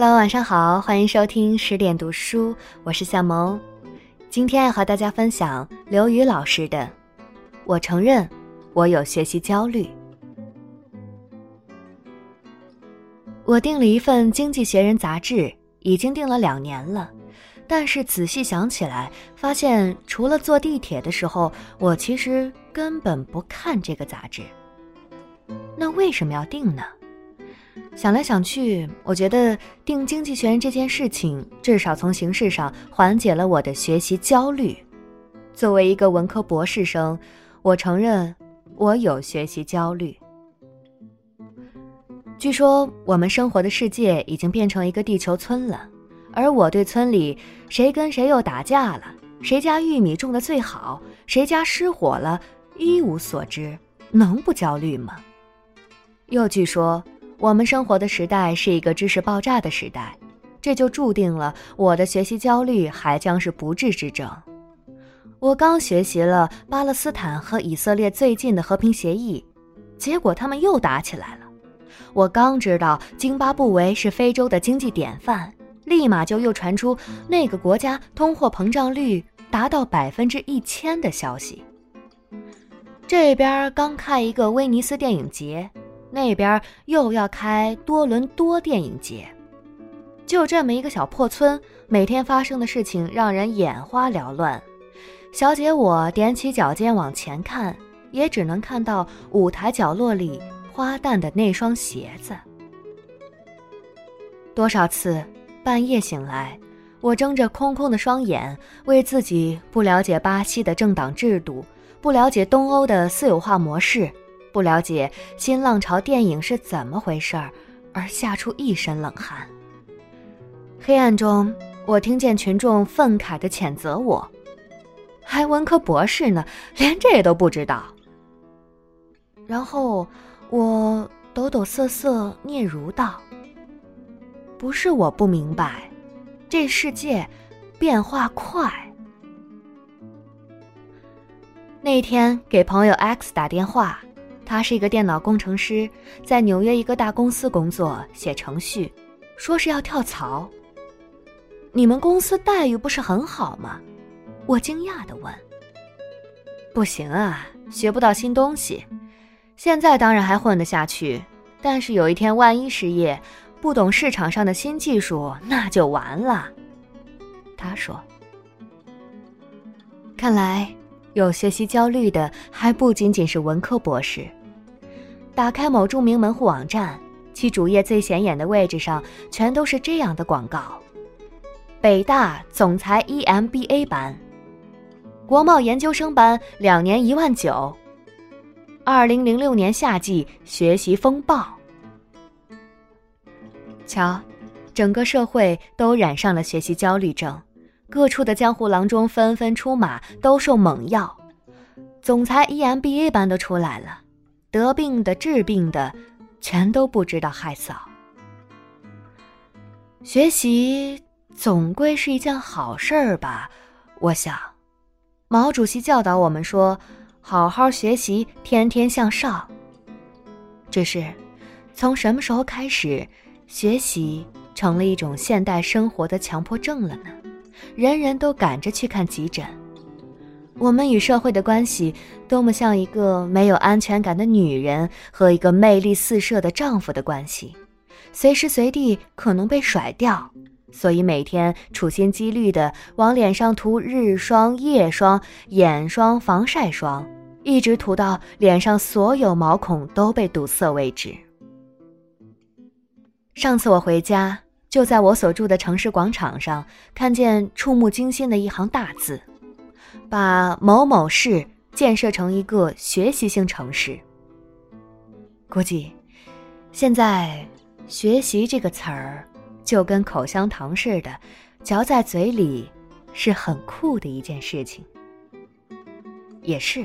Hello，晚上好，欢迎收听十点读书，我是夏萌。今天要和大家分享刘宇老师的《我承认我有学习焦虑》。我订了一份《经济学人》杂志，已经订了两年了，但是仔细想起来，发现除了坐地铁的时候，我其实根本不看这个杂志。那为什么要订呢？想来想去，我觉得定《经济学人》这件事情，至少从形式上缓解了我的学习焦虑。作为一个文科博士生，我承认我有学习焦虑。据说我们生活的世界已经变成一个地球村了，而我对村里谁跟谁又打架了，谁家玉米种的最好，谁家失火了，一无所知，能不焦虑吗？又据说。我们生活的时代是一个知识爆炸的时代，这就注定了我的学习焦虑还将是不治之症。我刚学习了巴勒斯坦和以色列最近的和平协议，结果他们又打起来了。我刚知道津巴布韦是非洲的经济典范，立马就又传出那个国家通货膨胀率达到百分之一千的消息。这边刚开一个威尼斯电影节。那边又要开多伦多电影节，就这么一个小破村，每天发生的事情让人眼花缭乱。小姐，我踮起脚尖往前看，也只能看到舞台角落里花旦的那双鞋子。多少次半夜醒来，我睁着空空的双眼，为自己不了解巴西的政党制度，不了解东欧的私有化模式。不了解新浪潮电影是怎么回事儿，而吓出一身冷汗。黑暗中，我听见群众愤慨地谴责我：“还文科博士呢，连这都不知道。”然后我抖抖瑟瑟嗫嚅道：“不是我不明白，这世界变化快。”那天给朋友 X 打电话。他是一个电脑工程师，在纽约一个大公司工作，写程序，说是要跳槽。你们公司待遇不是很好吗？我惊讶的问。不行啊，学不到新东西。现在当然还混得下去，但是有一天万一失业，不懂市场上的新技术，那就完了。他说。看来有学习焦虑的还不仅仅是文科博士。打开某著名门户网站，其主页最显眼的位置上全都是这样的广告：北大总裁 EMBA 班，国贸研究生班两年一万九，二零零六年夏季学习风暴。瞧，整个社会都染上了学习焦虑症，各处的江湖郎中纷纷出马兜售猛药，总裁 EMBA 班都出来了。得病的、治病的，全都不知道害臊。学习总归是一件好事儿吧？我想，毛主席教导我们说：“好好学习，天天向上。”只是，从什么时候开始，学习成了一种现代生活的强迫症了呢？人人都赶着去看急诊。我们与社会的关系，多么像一个没有安全感的女人和一个魅力四射的丈夫的关系，随时随地可能被甩掉，所以每天处心积虑地往脸上涂日霜、夜霜、眼霜、防晒霜，一直涂到脸上所有毛孔都被堵塞为止。上次我回家，就在我所住的城市广场上，看见触目惊心的一行大字。把某某市建设成一个学习性城市，估计现在“学习”这个词儿就跟口香糖似的，嚼在嘴里是很酷的一件事情。也是，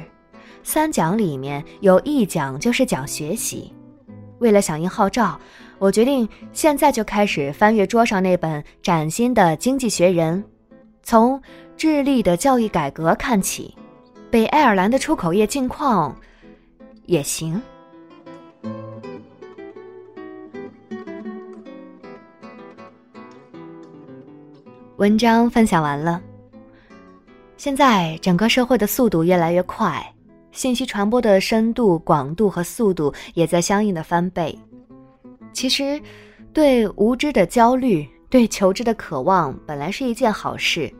三讲里面有一讲就是讲学习。为了响应号召，我决定现在就开始翻阅桌上那本崭新的《经济学人》，从。智利的教育改革看起，北爱尔兰的出口业境况也行。文章分享完了。现在整个社会的速度越来越快，信息传播的深度、广度和速度也在相应的翻倍。其实，对无知的焦虑、对求知的渴望本来是一件好事，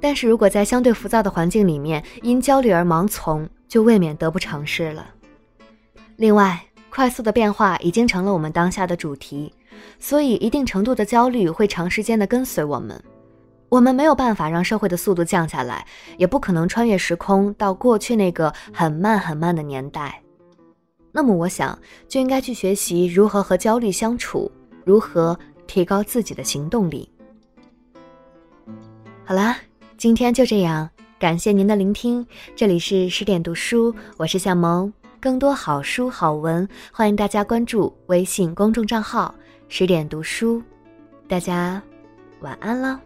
但是如果在相对浮躁的环境里面因焦虑而盲从，就未免得不偿失了。另外，快速的变化已经成了我们当下的主题，所以一定程度的焦虑会长时间的跟随我们。我们没有办法让社会的速度降下来，也不可能穿越时空到过去那个很慢很慢的年代。那么，我想就应该去学习如何和焦虑相处，如何提高自己的行动力。好啦，今天就这样，感谢您的聆听。这里是十点读书，我是夏萌。更多好书好文，欢迎大家关注微信公众账号“十点读书”。大家晚安了。